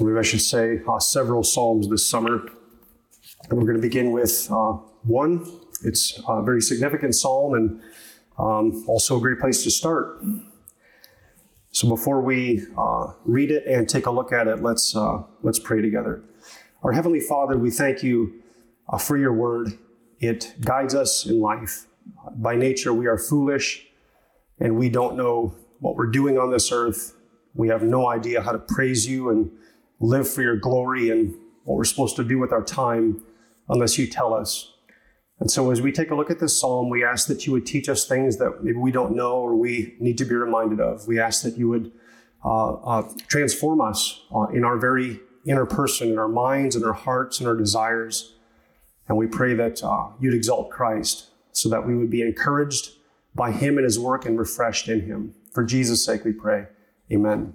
maybe I should say, uh, several Psalms this summer. And we're going to begin with uh, one. It's a very significant psalm and um, also a great place to start. So before we uh, read it and take a look at it, let's, uh, let's pray together. Our Heavenly Father, we thank you uh, for your word. It guides us in life. By nature, we are foolish and we don't know what we're doing on this earth. We have no idea how to praise you and live for your glory and what we're supposed to do with our time unless you tell us. And so, as we take a look at this psalm, we ask that you would teach us things that maybe we don't know or we need to be reminded of. We ask that you would uh, uh, transform us uh, in our very inner person, in our minds, and our hearts, and our desires. And we pray that uh, you'd exalt Christ so that we would be encouraged by him and his work and refreshed in him. For Jesus' sake, we pray. Amen.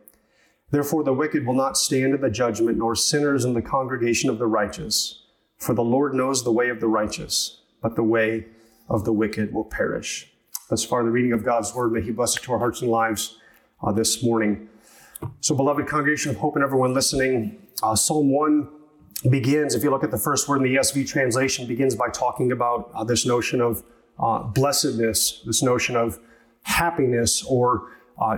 Therefore, the wicked will not stand in the judgment, nor sinners in the congregation of the righteous. For the Lord knows the way of the righteous, but the way of the wicked will perish. Thus far, the reading of God's word. May He bless it to our hearts and lives uh, this morning. So, beloved congregation of hope and everyone listening, uh, Psalm 1 begins, if you look at the first word in the ESV translation, begins by talking about uh, this notion of uh, blessedness, this notion of happiness or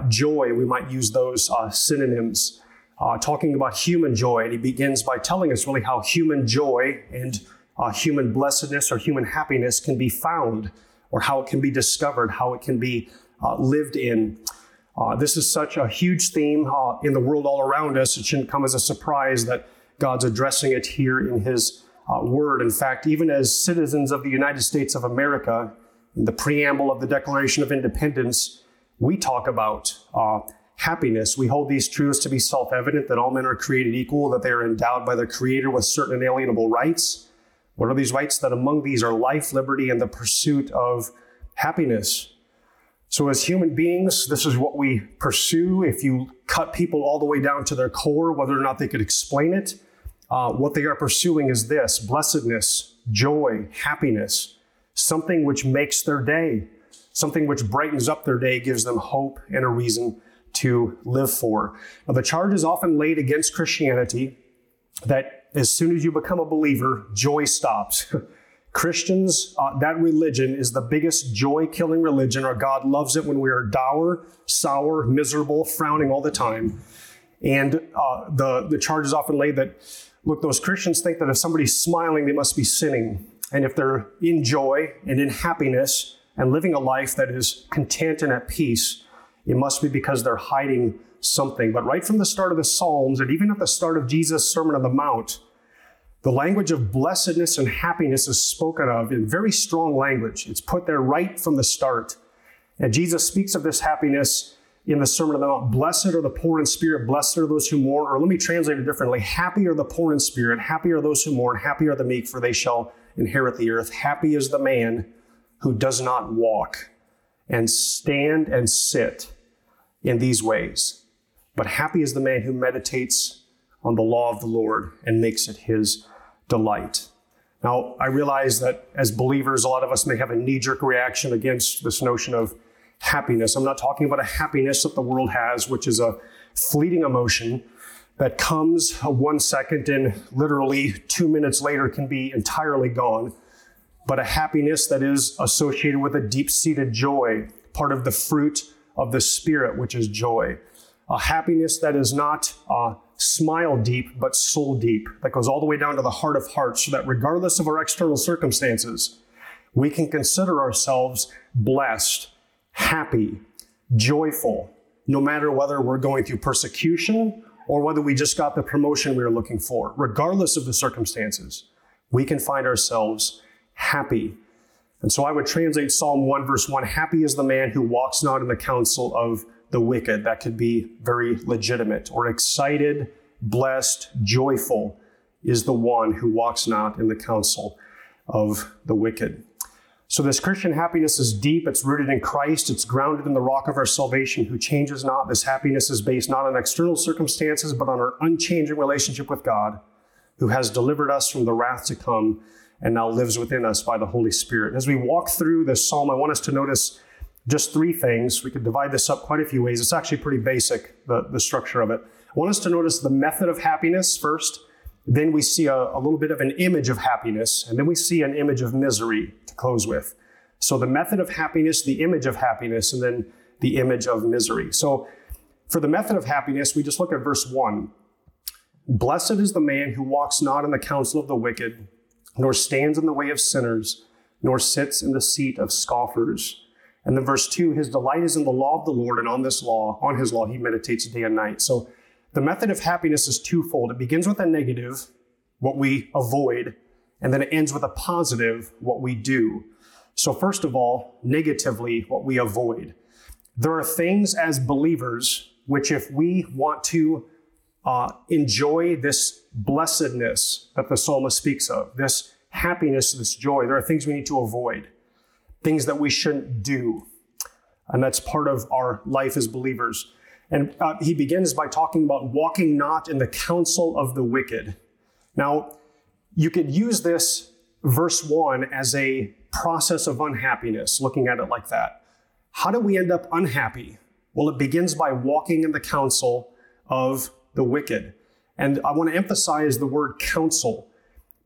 joy, we might use those uh, synonyms. Uh, talking about human joy, and he begins by telling us really how human joy and uh, human blessedness or human happiness can be found, or how it can be discovered, how it can be uh, lived in. Uh, this is such a huge theme in the world all around us. It shouldn't come as a surprise that God's addressing it here in His Word. In fact, even as citizens of the United States of America, in the preamble of the Declaration of Independence, we talk about uh, happiness. We hold these truths to be self evident that all men are created equal, that they are endowed by their Creator with certain inalienable rights. What are these rights? That among these are life, liberty, and the pursuit of happiness. So, as human beings, this is what we pursue. If you cut people all the way down to their core, whether or not they could explain it, uh, what they are pursuing is this blessedness, joy, happiness, something which makes their day, something which brightens up their day, gives them hope and a reason to live for. Now, the charge is often laid against Christianity that as soon as you become a believer, joy stops. Christians, uh, that religion is the biggest joy killing religion. or God loves it when we are dour, sour, miserable, frowning all the time. And uh, the, the charge is often laid that, look, those Christians think that if somebody's smiling, they must be sinning. And if they're in joy and in happiness, and living a life that is content and at peace, it must be because they're hiding something. But right from the start of the Psalms, and even at the start of Jesus' Sermon on the Mount, the language of blessedness and happiness is spoken of in very strong language. It's put there right from the start. And Jesus speaks of this happiness in the Sermon on the Mount. Blessed are the poor in spirit, blessed are those who mourn. Or let me translate it differently. Happy are the poor in spirit, happy are those who mourn, happy are the meek, for they shall inherit the earth. Happy is the man who does not walk and stand and sit in these ways. But happy is the man who meditates on the law of the Lord and makes it his delight. Now, I realize that as believers, a lot of us may have a knee jerk reaction against this notion of happiness. I'm not talking about a happiness that the world has, which is a fleeting emotion that comes uh, one second and literally two minutes later can be entirely gone but a happiness that is associated with a deep seated joy, part of the fruit of the Spirit, which is joy. A happiness that is not uh, smile deep, but soul deep, that goes all the way down to the heart of hearts, so that regardless of our external circumstances, we can consider ourselves blessed, happy, joyful, no matter whether we're going through persecution or whether we just got the promotion we were looking for. Regardless of the circumstances, we can find ourselves happy. And so I would translate Psalm 1, verse 1 Happy is the man who walks not in the counsel of the wicked. That could be very legitimate. Or excited, blessed, joyful is the one who walks not in the counsel of the wicked. So, this Christian happiness is deep. It's rooted in Christ. It's grounded in the rock of our salvation who changes not. This happiness is based not on external circumstances, but on our unchanging relationship with God, who has delivered us from the wrath to come and now lives within us by the Holy Spirit. As we walk through this psalm, I want us to notice just three things. We could divide this up quite a few ways. It's actually pretty basic, the, the structure of it. I want us to notice the method of happiness first. Then we see a, a little bit of an image of happiness, and then we see an image of misery to close with. So the method of happiness, the image of happiness, and then the image of misery. So for the method of happiness, we just look at verse 1. Blessed is the man who walks not in the counsel of the wicked, nor stands in the way of sinners, nor sits in the seat of scoffers. And then verse 2 his delight is in the law of the Lord, and on this law, on his law, he meditates day and night. So the method of happiness is twofold. It begins with a negative, what we avoid, and then it ends with a positive, what we do. So, first of all, negatively, what we avoid. There are things as believers which, if we want to uh, enjoy this blessedness that the psalmist speaks of, this happiness, this joy, there are things we need to avoid, things that we shouldn't do. And that's part of our life as believers. And uh, he begins by talking about walking not in the counsel of the wicked. Now, you could use this verse 1 as a process of unhappiness, looking at it like that. How do we end up unhappy? Well, it begins by walking in the counsel of the wicked. And I want to emphasize the word counsel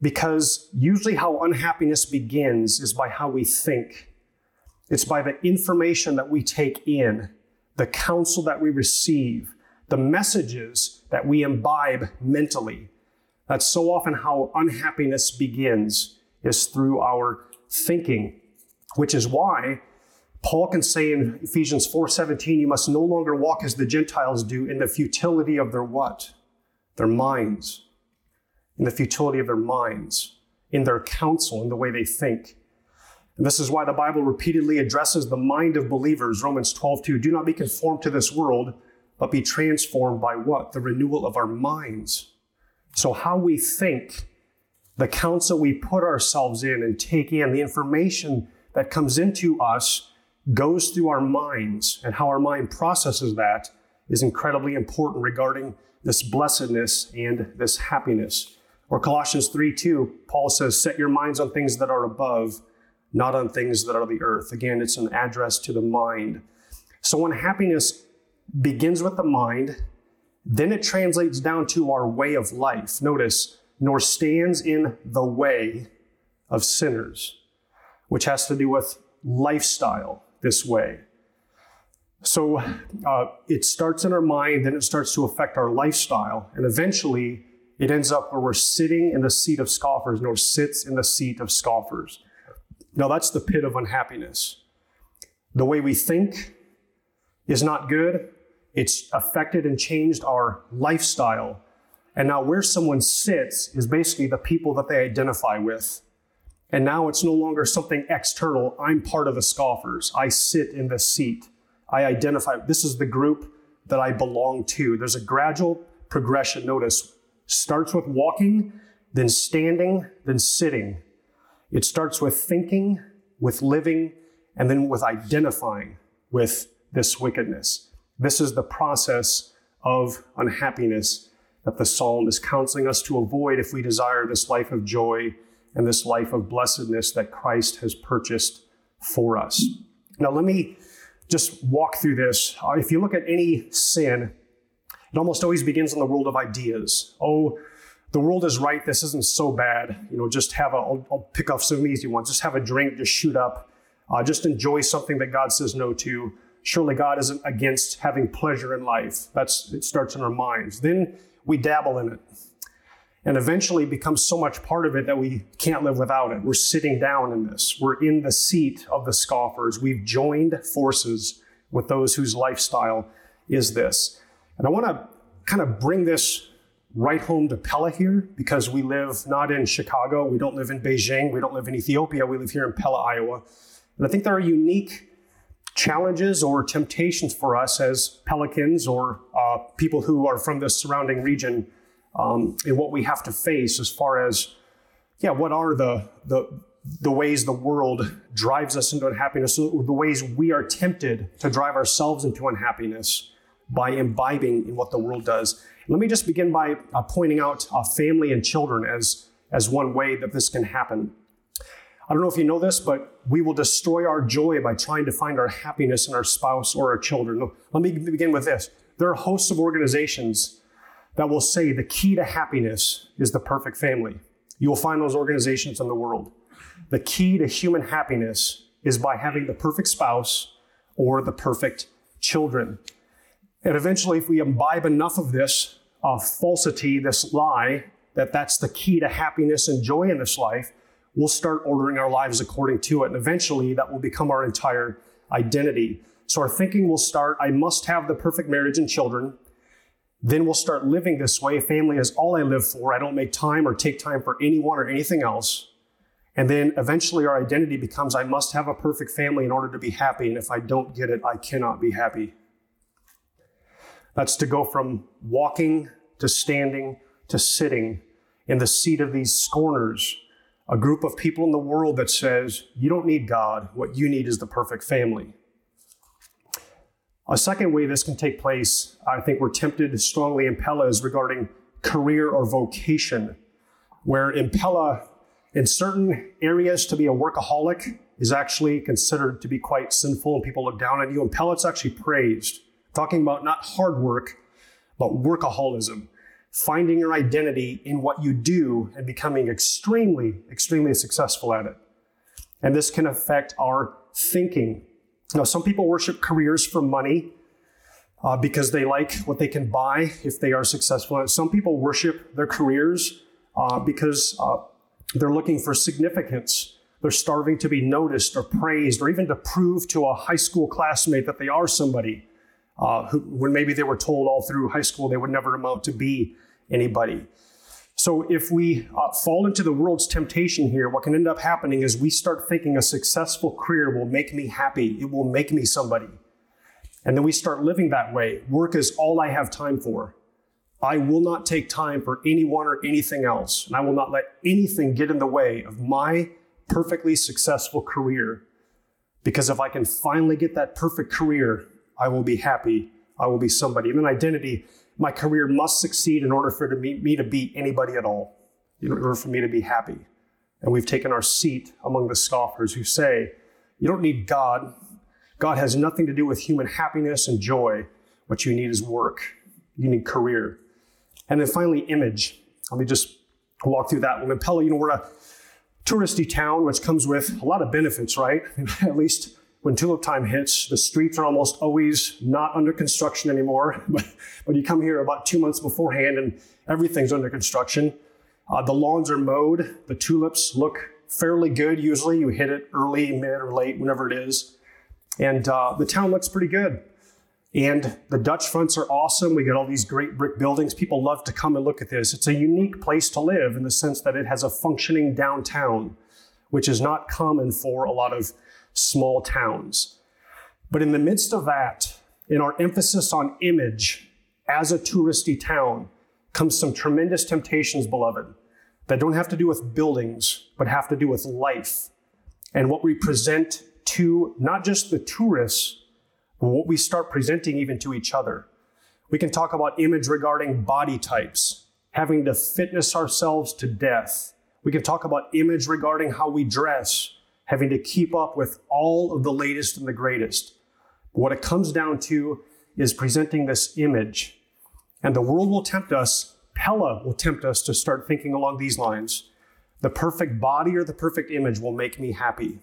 because usually how unhappiness begins is by how we think. It's by the information that we take in the counsel that we receive, the messages that we imbibe mentally. That's so often how unhappiness begins, is through our thinking, which is why Paul can say in Ephesians 4:17, you must no longer walk as the Gentiles do in the futility of their what? Their minds. In the futility of their minds, in their counsel, in the way they think. And this is why the Bible repeatedly addresses the mind of believers. Romans 12:2. Do not be conformed to this world, but be transformed by what? The renewal of our minds. So, how we think, the counsel we put ourselves in and take in, the information that comes into us goes through our minds, and how our mind processes that is incredibly important regarding this blessedness and this happiness. Or Colossians 3 2, Paul says, Set your minds on things that are above not on things that are the earth. Again, it's an address to the mind. So when happiness begins with the mind, then it translates down to our way of life. Notice, nor stands in the way of sinners, which has to do with lifestyle this way. So uh, it starts in our mind, then it starts to affect our lifestyle, and eventually it ends up where we're sitting in the seat of scoffers, nor sits in the seat of scoffers. Now, that's the pit of unhappiness. The way we think is not good. It's affected and changed our lifestyle. And now, where someone sits is basically the people that they identify with. And now it's no longer something external. I'm part of the scoffers. I sit in this seat. I identify, this is the group that I belong to. There's a gradual progression. Notice, starts with walking, then standing, then sitting. It starts with thinking, with living, and then with identifying with this wickedness. This is the process of unhappiness that the psalm is counseling us to avoid if we desire this life of joy and this life of blessedness that Christ has purchased for us. Now, let me just walk through this. Uh, if you look at any sin, it almost always begins in the world of ideas. Oh, the world is right. This isn't so bad. You know, just have a, I'll, I'll pick off some easy ones. Just have a drink, just shoot up, uh, just enjoy something that God says no to. Surely God isn't against having pleasure in life. That's, it starts in our minds. Then we dabble in it and eventually becomes so much part of it that we can't live without it. We're sitting down in this. We're in the seat of the scoffers. We've joined forces with those whose lifestyle is this. And I want to kind of bring this right home to Pella here because we live not in Chicago, we don't live in Beijing, we don't live in Ethiopia, we live here in Pella, Iowa. And I think there are unique challenges or temptations for us as Pelicans or uh, people who are from the surrounding region um, and what we have to face as far as, yeah, what are the, the, the ways the world drives us into unhappiness, the ways we are tempted to drive ourselves into unhappiness by imbibing in what the world does. Let me just begin by uh, pointing out uh, family and children as, as one way that this can happen. I don't know if you know this, but we will destroy our joy by trying to find our happiness in our spouse or our children. Let me begin with this. There are hosts of organizations that will say the key to happiness is the perfect family. You will find those organizations in the world. The key to human happiness is by having the perfect spouse or the perfect children. And eventually, if we imbibe enough of this uh, falsity, this lie, that that's the key to happiness and joy in this life, we'll start ordering our lives according to it. And eventually, that will become our entire identity. So our thinking will start I must have the perfect marriage and children. Then we'll start living this way. Family is all I live for. I don't make time or take time for anyone or anything else. And then eventually our identity becomes I must have a perfect family in order to be happy. And if I don't get it, I cannot be happy. That's to go from walking to standing to sitting in the seat of these scorners, a group of people in the world that says, you don't need God. What you need is the perfect family. A second way this can take place, I think we're tempted strongly in Pella, is regarding career or vocation, where in Pella, in certain areas, to be a workaholic is actually considered to be quite sinful and people look down on you. And Pella, it's actually praised, talking about not hard work, but workaholism, finding your identity in what you do and becoming extremely, extremely successful at it. And this can affect our thinking now, some people worship careers for money uh, because they like what they can buy if they are successful. And some people worship their careers uh, because uh, they're looking for significance. They're starving to be noticed or praised or even to prove to a high school classmate that they are somebody uh, who, when maybe they were told all through high school they would never amount to be anybody. So, if we uh, fall into the world's temptation here, what can end up happening is we start thinking a successful career will make me happy, it will make me somebody. And then we start living that way. Work is all I have time for. I will not take time for anyone or anything else, and I will not let anything get in the way of my perfectly successful career. Because if I can finally get that perfect career, I will be happy. I will be somebody. And then identity my career must succeed in order for me, to be anybody at all, in order for me to be happy. And we've taken our seat among the scoffers who say, you don't need God. God has nothing to do with human happiness and joy. What you need is work. You need career. And then finally, image. Let me just walk through that one. In Pella, you know, we're a touristy town, which comes with a lot of benefits, right? At least when tulip time hits, the streets are almost always not under construction anymore. But, you come here about two months beforehand and everything's under construction. Uh, the lawns are mowed. The tulips look fairly good usually. You hit it early, mid, or late, whenever it is. And uh, the town looks pretty good. And the Dutch fronts are awesome. We got all these great brick buildings. People love to come and look at this. It's a unique place to live in the sense that it has a functioning downtown, which is not common for a lot of small towns. But in the midst of that, in our emphasis on image as a touristy town, comes some tremendous temptations, beloved, that don't have to do with buildings, but have to do with life and what we present to not just the tourists, but what we start presenting even to each other. We can talk about image regarding body types, having to fitness ourselves to death. We can talk about image regarding how we dress, having to keep up with all of the latest and the greatest. What it comes down to is presenting this image. And the world will tempt us, Pella will tempt us to start thinking along these lines. The perfect body or the perfect image will make me happy.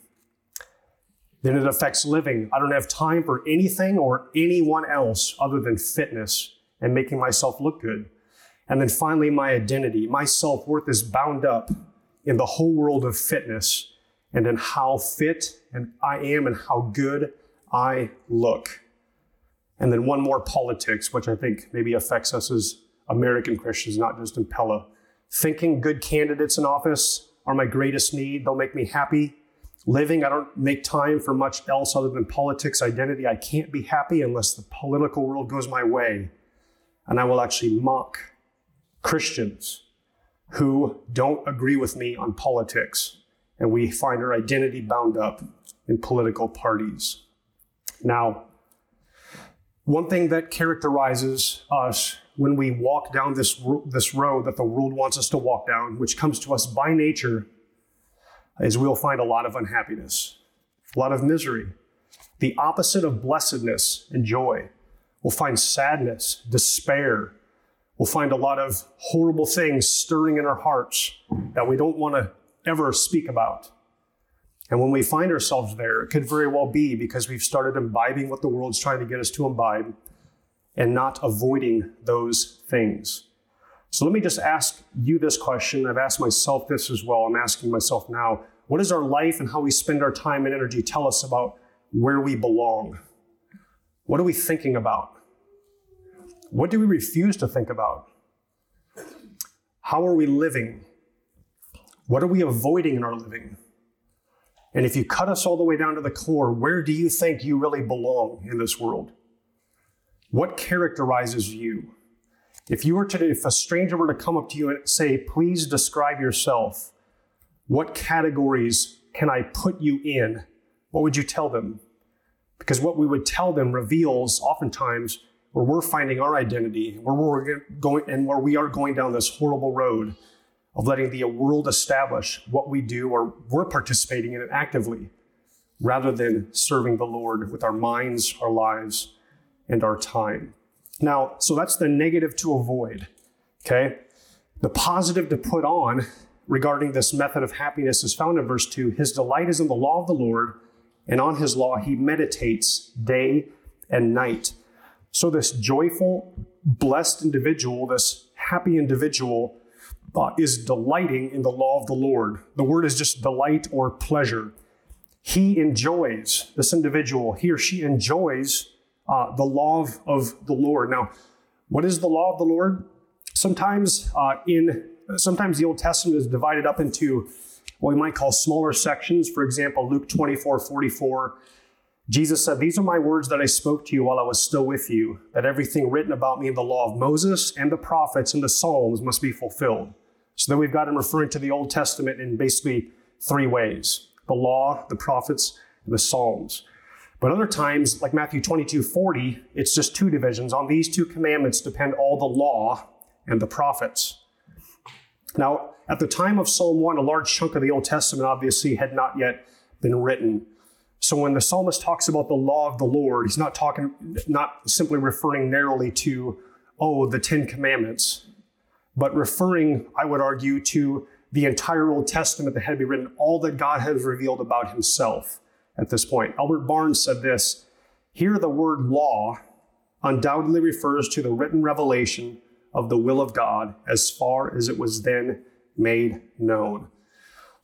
Then it affects living. I don't have time for anything or anyone else other than fitness and making myself look good. And then finally, my identity. My self worth is bound up in the whole world of fitness and in how fit and I am and how good I look. And then one more politics, which I think maybe affects us as American Christians, not just in Pella. Thinking good candidates in office are my greatest need. They'll make me happy. Living, I don't make time for much else other than politics, identity. I can't be happy unless the political world goes my way. And I will actually mock Christians who don't agree with me on politics, and we find our identity bound up in political parties. Now, one thing that characterizes us when we walk down this, this road that the world wants us to walk down, which comes to us by nature, is we'll find a lot of unhappiness, a lot of misery. The opposite of blessedness and joy. We'll find sadness, despair. We'll find a lot of horrible things stirring in our hearts that we don't want to ever speak about. And when we find ourselves there, it could very well be because we've started imbibing what the world's trying to get us to imbibe and not avoiding those things. So let me just ask you this question. I've asked myself this as well. I'm asking myself now what does our life and how we spend our time and energy tell us about where we belong? What are we thinking about? What do we refuse to think about? How are we living? What are we avoiding in our living? And if you cut us all the way down to the core, where do you think you really belong in this world? What characterizes you? If you were to, if a stranger were to come up to you and say, please describe yourself, what categories can I put you in? What would you tell them? Because what we would tell them reveals oftentimes where we're finding our identity, where we're going, and where we are going down this horrible road of letting the world establish what we do or we're participating in it actively rather than serving the Lord with our minds, our lives, and our time. Now, so that's the negative to avoid, okay? The positive to put on regarding this method of happiness is found in verse 2. His delight is in the law of the Lord, and on his law he meditates day and night. So, this joyful, blessed individual, this happy individual, is delighting in the law of the Lord. The word is just delight or pleasure. He enjoys, this individual, he or she enjoys uh, the law of, the Lord. Now, what is the law of the Lord? Sometimes uh, in sometimes the Old Testament is divided up into what we might call smaller sections. For example, Luke 24, 44. Jesus said, These are my words that I spoke to you while I was still with you, that everything written about me in the law of Moses and the prophets and the Psalms must be fulfilled. So then we've got him referring to the Old Testament in basically three ways the law, the prophets, and the Psalms. But other times, like Matthew 22 40, it's just two divisions. On these two commandments depend all the law and the prophets. Now, at the time of Psalm 1, a large chunk of the Old Testament obviously had not yet been written. So when the psalmist talks about the law of the Lord, he's not talking, not simply referring narrowly to, oh, the Ten Commandments, but referring, I would argue, to the entire Old Testament that had to be written, all that God has revealed about himself at this point. Albert Barnes said this Here, the word law undoubtedly refers to the written revelation of the will of God as far as it was then made known.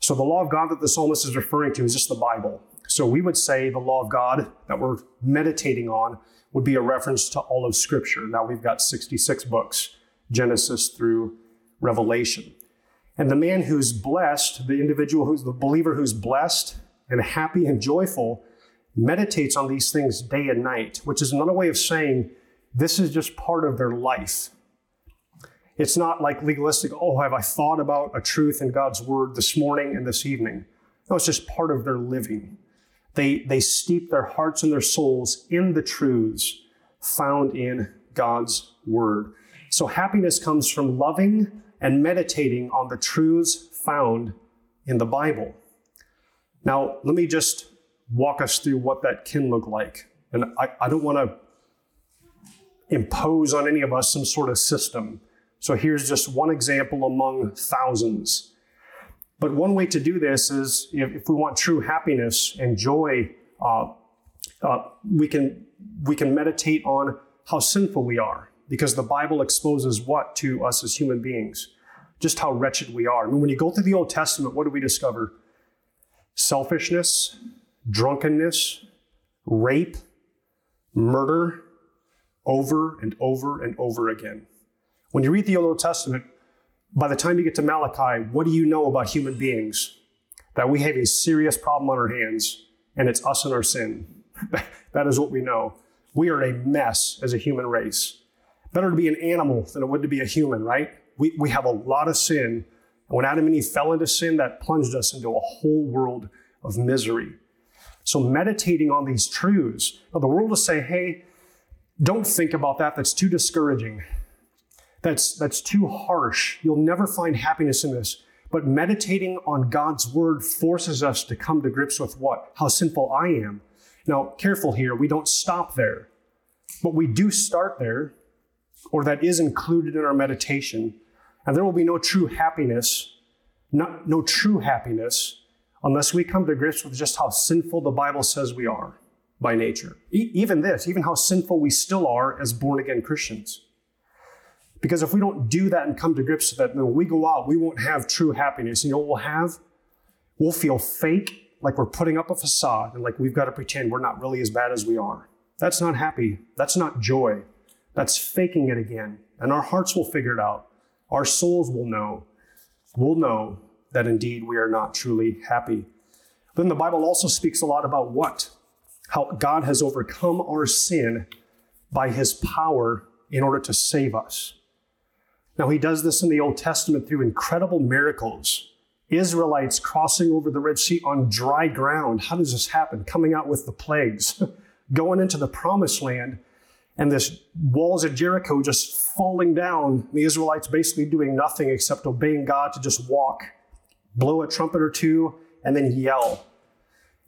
So, the law of God that the psalmist is referring to is just the Bible. So, we would say the law of God that we're meditating on would be a reference to all of Scripture. Now, we've got 66 books, Genesis through Revelation. And the man who's blessed, the individual who's the believer who's blessed and happy and joyful, meditates on these things day and night, which is another way of saying this is just part of their life. It's not like legalistic, oh, have I thought about a truth in God's word this morning and this evening? No, it's just part of their living. They, they steep their hearts and their souls in the truths found in God's word. So happiness comes from loving and meditating on the truths found in the Bible. Now, let me just walk us through what that can look like. And I, I don't want to impose on any of us some sort of system. So here's just one example among thousands. But one way to do this is if, we want true happiness and joy, uh, uh, we, can, we can meditate on how sinful we are because the Bible exposes what to us as human beings? Just how wretched we are. I mean, when you go through the Old Testament, what do we discover? selfishness, drunkenness, rape, murder, over and over and over again. When you read the Old Testament, by the time you get to Malachi, what do you know about human beings? That we have a serious problem on our hands, and it's us and our sin. that is what we know. We are a mess as a human race. Better to be an animal than it would to be a human, right? We, we have a lot of sin. And when Adam and Eve fell into sin, that plunged us into a whole world of misery. So meditating on these truths, now the world will say, hey, don't think about that. That's too discouraging. That's, that's too harsh. You'll never find happiness in this. But meditating on God's word forces us to come to grips with what? How sinful I am. Now, careful here, we don't stop there, but we do start there, or that is included in our meditation. And there will be no true happiness, not, no true happiness, unless we come to grips with just how sinful the Bible says we are by nature. E- even this, even how sinful we still are as born again Christians. Because if we don't do that and come to grips with that, then when we go out, we won't have true happiness. You know what we'll have? We'll feel fake, like we're putting up a facade, and like we've got to pretend we're not really as bad as we are. That's not happy. That's not joy. That's faking it again. And our hearts will figure it out. Our souls will know. We'll know that indeed we are not truly happy. Then the Bible also speaks a lot about what? How God has overcome our sin by his power in order to save us. Now, he does this in the Old Testament through incredible miracles. Israelites crossing over the Red Sea on dry ground. How does this happen? Coming out with the plagues, going into the promised land, and this walls of Jericho just falling down. The Israelites basically doing nothing except obeying God to just walk, blow a trumpet or two, and then yell.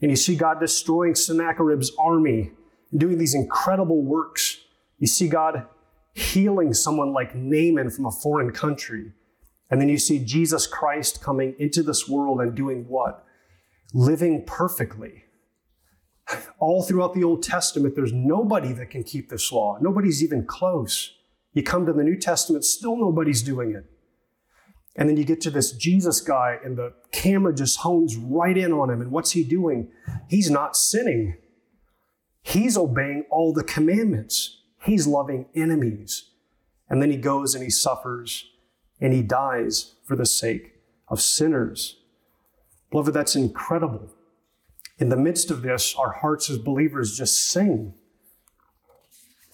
And you see God destroying Sennacherib's army and doing these incredible works. You see God healing someone like Naaman from a foreign country. And then you see Jesus Christ coming into this world and doing what? Living perfectly. All throughout the Old Testament, there's nobody that can keep this law. Nobody's even close. You come to the New Testament, still nobody's doing it. And then you get to this Jesus guy, and the camera just hones right in on him. And what's he doing? He's not sinning, he's obeying all the commandments. He's loving enemies. And then he goes and he suffers and he dies for the sake of sinners. Beloved, that's incredible. In the midst of this, our hearts as believers just sing.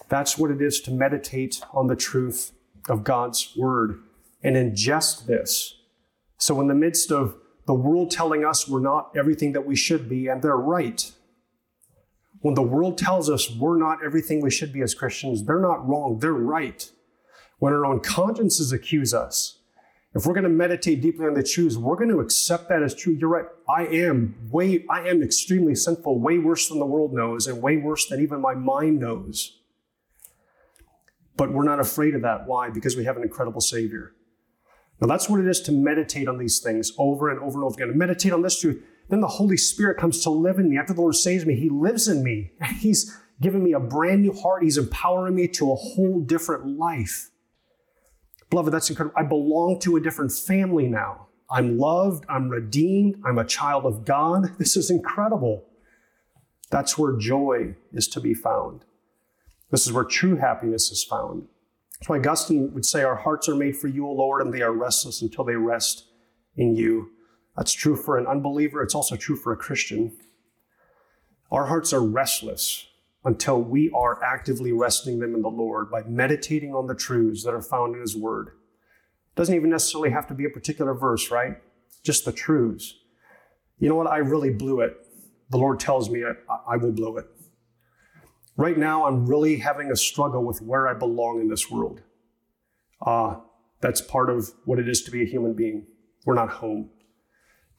That's what it is to meditate on the truth of God's word and ingest this. So, in the midst of the world telling us we're not everything that we should be, and they're right, when the world tells us we're not everything we should be as Christians, they're not wrong, they're right. When our own consciences accuse us, if we're going to meditate deeply on the truths, we're going to accept that as true. You're right. I am way, I am extremely sinful, way worse than the world knows, and way worse than even my mind knows. But we're not afraid of that. Why? Because we have an incredible Savior. Now that's what it is to meditate on these things over and over and over again. To meditate on this truth. Then the Holy Spirit comes to live in me. After the Lord saves me, He lives in me. He's given me a brand new heart. He's empowering me to a whole different life. Beloved, that's incredible. I belong to a different family now. I'm loved. I'm redeemed. I'm a child of God. This is incredible. That's where joy is to be found. This is where true happiness is found. That's why Augustine would say, Our hearts are made for you, O Lord, and they are restless until they rest in you. That's true for an unbeliever, it's also true for a Christian. Our hearts are restless until we are actively resting them in the Lord by meditating on the truths that are found in His Word. Doesn't even necessarily have to be a particular verse, right? Just the truths. You know what? I really blew it. The Lord tells me I, I will blow it. Right now, I'm really having a struggle with where I belong in this world. Ah, uh, that's part of what it is to be a human being. We're not home.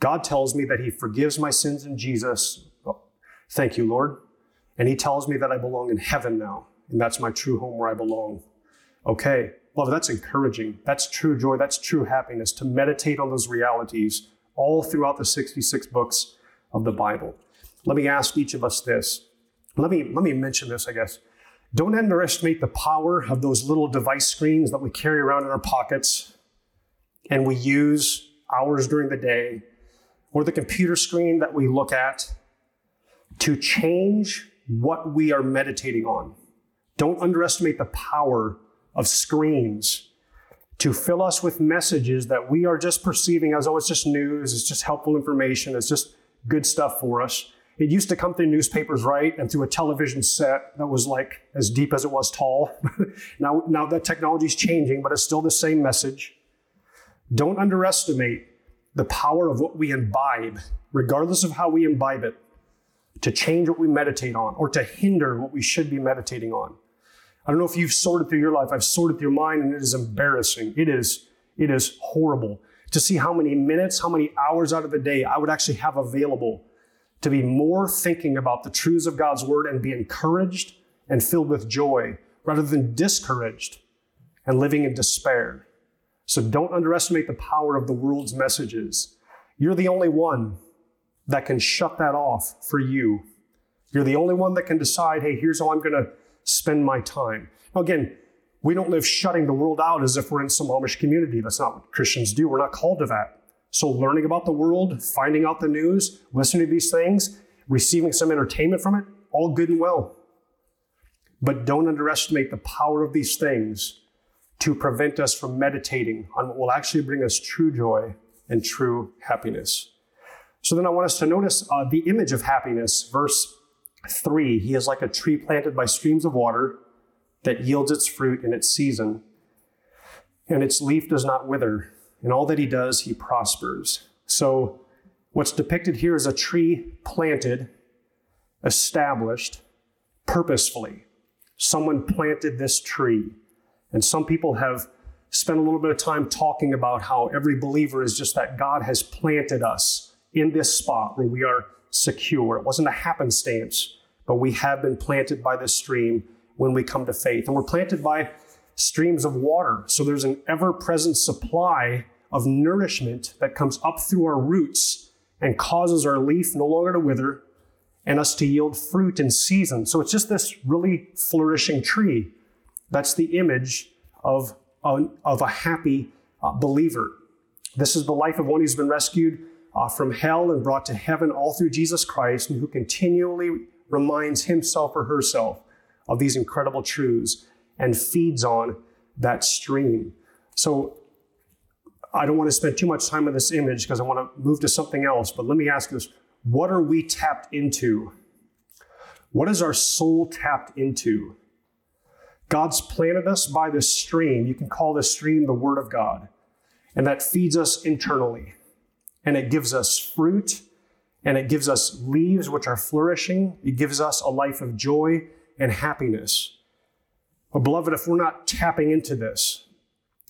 God tells me that He forgives my sins in Jesus. Oh, thank you, Lord. And He tells me that I belong in heaven now, and that's my true home where I belong. Okay, well, that's encouraging. That's true joy. That's true happiness to meditate on those realities all throughout the 66 books of the Bible. Let me ask each of us this. Let me, let me mention this, I guess. Don't underestimate the power of those little device screens that we carry around in our pockets and we use hours during the day or the computer screen that we look at to change what we are meditating on. Don't underestimate the power of screens to fill us with messages that we are just perceiving as, oh, it's just news, it's just helpful information, it's just good stuff for us. It used to come through newspapers, right? And through a television set that was like as deep as it was tall. now, now that technology is changing, but it's still the same message. Don't underestimate the power of what we imbibe, regardless of how we imbibe it, to change what we meditate on or to hinder what we should be meditating on. I don't know if you've sorted through your life. I've sorted through mine and it is embarrassing. It is, it is horrible to see how many minutes, how many hours out of the day I would actually have available to be more thinking about the truths of God's word and be encouraged and filled with joy rather than discouraged and living in despair. So don't underestimate the power of the world's messages. You're the only one that can shut that off for you. You're the only one that can decide, hey, here's how I'm going to spend my time. Now, again, we don't live shutting the world out as if we're in some Amish community. That's not what Christians do. We're not called to that. So, learning about the world, finding out the news, listening to these things, receiving some entertainment from it, all good and well. But don't underestimate the power of these things to prevent us from meditating on what will actually bring us true joy and true happiness. So then I want us to notice uh, the image of happiness, verse 3. He is like a tree planted by streams of water that yields its fruit in its season, and its leaf does not wither. In all that he does, he prospers. So, what's depicted here is a tree planted, established, purposefully. Someone planted this tree. And some people have spent a little bit of time talking about how every believer is just that God has planted us in this spot where we are secure. It wasn't a happenstance, but we have been planted by this stream when we come to faith. And we're planted by streams of water. So there's an ever present supply of nourishment that comes up through our roots and causes our leaf no longer to wither and us to yield fruit in season. So it's just this really flourishing tree. That's the image of, of a happy uh, believer. This is the life of one who's been rescued uh, from hell and brought to heaven all through Jesus Christ, and who continually reminds himself or herself of these incredible truths and feeds on that stream. So I don't want to spend too much time on this image because I want to move to something else, but let me ask this what are we tapped into? What is our soul tapped into? God's planted us by this stream. You can call this stream the Word of God. And that feeds us internally. And it gives us fruit. And it gives us leaves which are flourishing. It gives us a life of joy and happiness. But, beloved, if we're not tapping into this,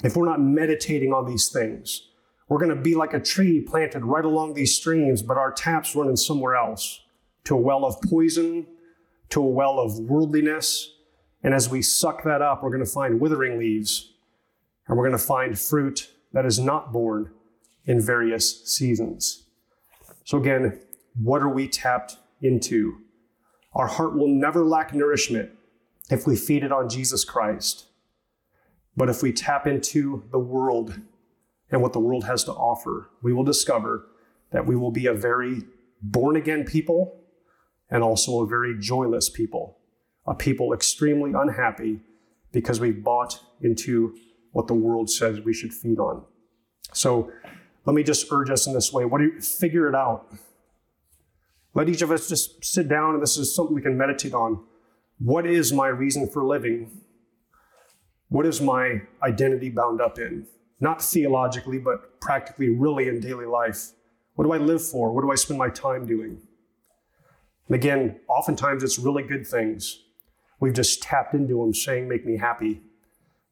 if we're not meditating on these things, we're going to be like a tree planted right along these streams, but our tap's running somewhere else to a well of poison, to a well of worldliness. And as we suck that up, we're going to find withering leaves and we're going to find fruit that is not born in various seasons. So, again, what are we tapped into? Our heart will never lack nourishment if we feed it on Jesus Christ. But if we tap into the world and what the world has to offer, we will discover that we will be a very born again people and also a very joyless people, a people extremely unhappy because we've bought into what the world says we should feed on. So let me just urge us in this way. What do you figure it out? Let each of us just sit down and this is something we can meditate on. What is my reason for living? What is my identity bound up in? Not theologically, but practically, really in daily life. What do I live for? What do I spend my time doing? And again, oftentimes it's really good things. We've just tapped into them saying, make me happy,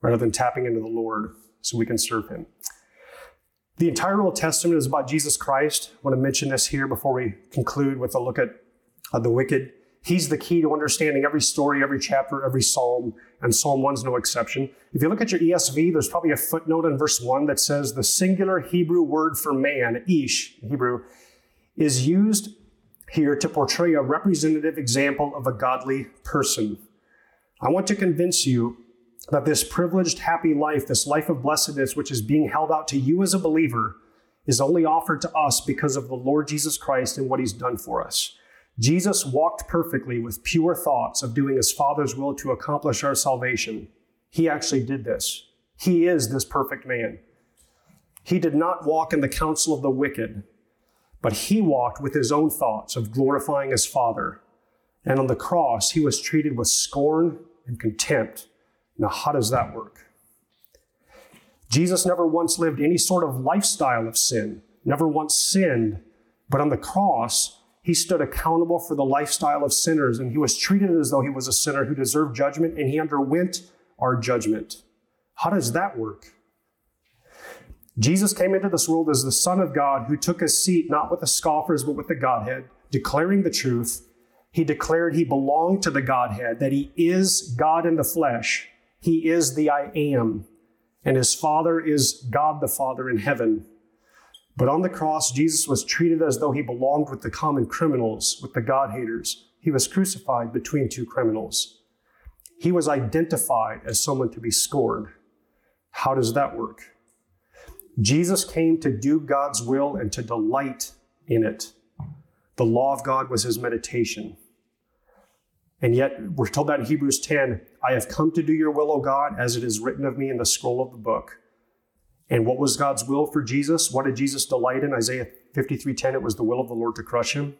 rather than tapping into the Lord so we can serve Him. The entire Old Testament is about Jesus Christ. I want to mention this here before we conclude with a look at uh, the wicked. He's the key to understanding every story, every chapter, every psalm, and Psalm 1's no exception. If you look at your ESV, there's probably a footnote in verse 1 that says the singular Hebrew word for man, ish, Hebrew, is used here to portray a representative example of a godly person. I want to convince you that this privileged, happy life, this life of blessedness, which is being held out to you as a believer, is only offered to us because of the Lord Jesus Christ and what he's done for us. Jesus walked perfectly with pure thoughts of doing his Father's will to accomplish our salvation. He actually did this. He is this perfect man. He did not walk in the counsel of the wicked, but he walked with his own thoughts of glorifying his Father. And on the cross, he was treated with scorn and contempt. Now, how does that work? Jesus never once lived any sort of lifestyle of sin, never once sinned, but on the cross, he stood accountable for the lifestyle of sinners, and he was treated as though he was a sinner who deserved judgment, and he underwent our judgment. How does that work? Jesus came into this world as the Son of God who took his seat not with the scoffers, but with the Godhead, declaring the truth. He declared he belonged to the Godhead, that he is God in the flesh. He is the I am, and his Father is God the Father in heaven. But on the cross, Jesus was treated as though he belonged with the common criminals, with the God haters. He was crucified between two criminals. He was identified as someone to be scored. How does that work? Jesus came to do God's will and to delight in it. The law of God was his meditation. And yet, we're told that in Hebrews 10 I have come to do your will, O God, as it is written of me in the scroll of the book. And what was God's will for Jesus? What did Jesus delight in? Isaiah 53:10, it was the will of the Lord to crush him.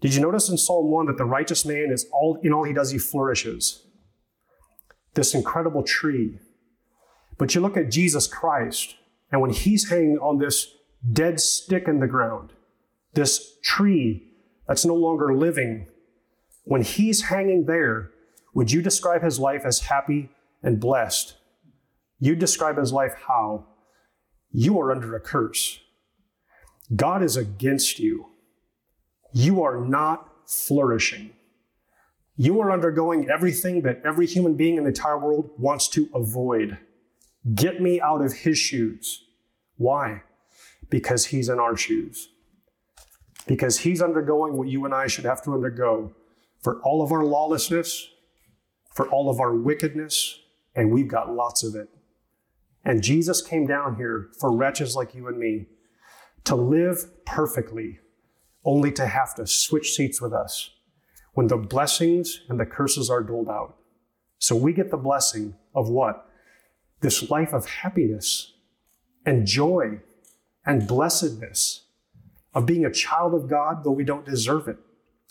Did you notice in Psalm 1 that the righteous man is all in all he does, he flourishes? This incredible tree. But you look at Jesus Christ, and when he's hanging on this dead stick in the ground, this tree that's no longer living, when he's hanging there, would you describe his life as happy and blessed? You describe his life how? You are under a curse. God is against you. You are not flourishing. You are undergoing everything that every human being in the entire world wants to avoid. Get me out of his shoes. Why? Because he's in our shoes. Because he's undergoing what you and I should have to undergo for all of our lawlessness, for all of our wickedness, and we've got lots of it. And Jesus came down here for wretches like you and me to live perfectly, only to have to switch seats with us when the blessings and the curses are doled out. So we get the blessing of what? This life of happiness and joy and blessedness, of being a child of God, though we don't deserve it,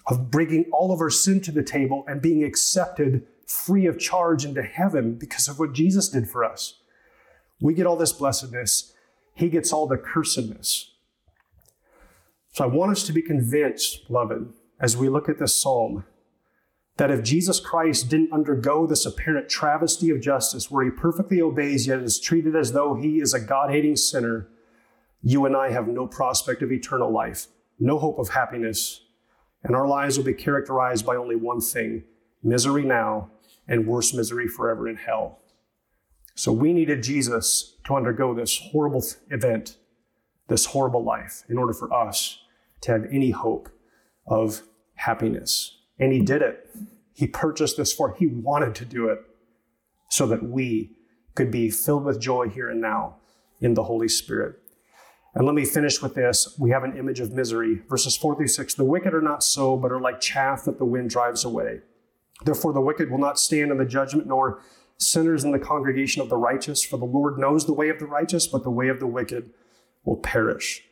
of bringing all of our sin to the table and being accepted free of charge into heaven because of what Jesus did for us. We get all this blessedness, he gets all the cursedness. So I want us to be convinced, beloved, as we look at this psalm, that if Jesus Christ didn't undergo this apparent travesty of justice where he perfectly obeys yet is treated as though he is a God hating sinner, you and I have no prospect of eternal life, no hope of happiness, and our lives will be characterized by only one thing misery now and worse misery forever in hell. So we needed Jesus to undergo this horrible event, this horrible life, in order for us to have any hope of happiness. And he did it. He purchased this for, he wanted to do it so that we could be filled with joy here and now in the Holy Spirit. And let me finish with this. We have an image of misery. Verses 4 through 6 The wicked are not so, but are like chaff that the wind drives away. Therefore, the wicked will not stand in the judgment, nor sinners in the congregation of the righteous, for the Lord knows the way of the righteous, but the way of the wicked will perish.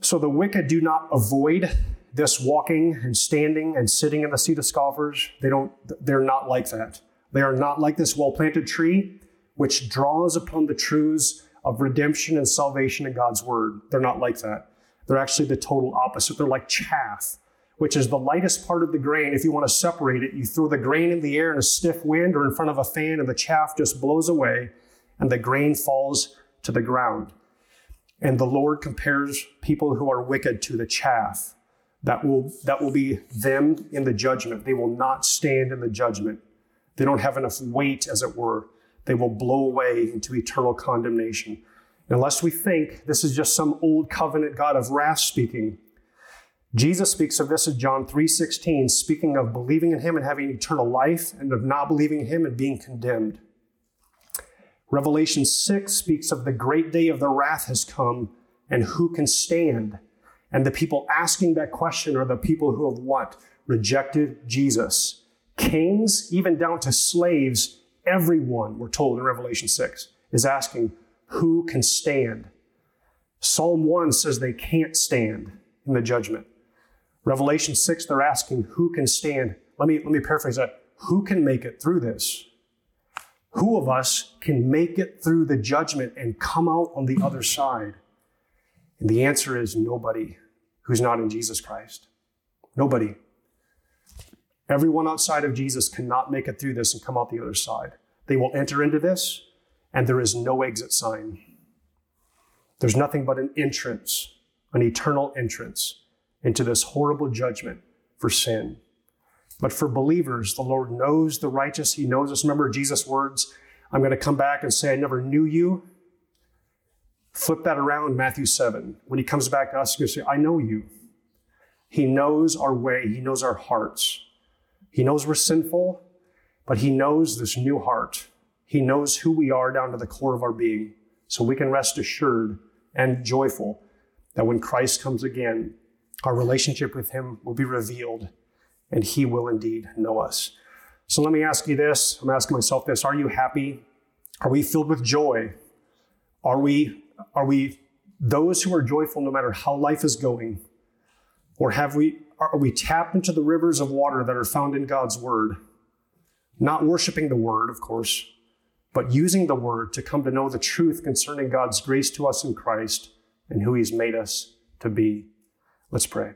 So the wicked do not avoid this walking and standing and sitting in the seat of scoffers. They don't, they're not like that. They are not like this well planted tree, which draws upon the truths of redemption and salvation in God's word. They're not like that. They're actually the total opposite. They're like chaff which is the lightest part of the grain. If you want to separate it, you throw the grain in the air in a stiff wind or in front of a fan, and the chaff just blows away, and the grain falls to the ground. And the Lord compares people who are wicked to the chaff. That will, that will be them in the judgment. They will not stand in the judgment. They don't have enough weight, as it were. They will blow away into eternal condemnation. Unless we think this is just some old covenant God of wrath speaking, Jesus speaks of this in John 3:16, speaking of believing in him and having eternal life and of not believing in him and being condemned. Revelation 6 speaks of the great day of the wrath has come and who can stand? And the people asking that question are the people who have what? Rejected Jesus. Kings, even down to slaves, everyone, we're told in Revelation 6, is asking, who can stand? Psalm 1 says they can't stand in the judgment. Revelation 6, they're asking, who can stand? Let me, let me paraphrase that. Who can make it through this? Who of us can make it through the judgment and come out on the other side? And the answer is nobody who's not in Jesus Christ. Nobody. Everyone outside of Jesus cannot make it through this and come out the other side. They will enter into this, and there is no exit sign. There's nothing but an entrance, an eternal entrance into this horrible judgment for sin. But for believers, the Lord knows the righteous. He knows us. Remember Jesus' words I'm going to come back and say, I never knew you. Flip that around, Matthew 7. When he comes back to us, he's going to say, I know you. He knows our way, he knows our hearts. He knows we're sinful, but he knows this new heart. He knows who we are down to the core of our being. So we can rest assured and joyful that when Christ comes again, our relationship with him will be revealed and he will indeed know us. So let me ask you this. I'm asking myself this. Are you happy? Are we filled with joy? Are we, are we those who are joyful no matter how life is going? Or have we, we tapped into the rivers of water that are found in God's word? Not worshiping the word, of course, but using the word to come to know the truth concerning God's grace to us in Christ and who he's made us to be. Let's pray.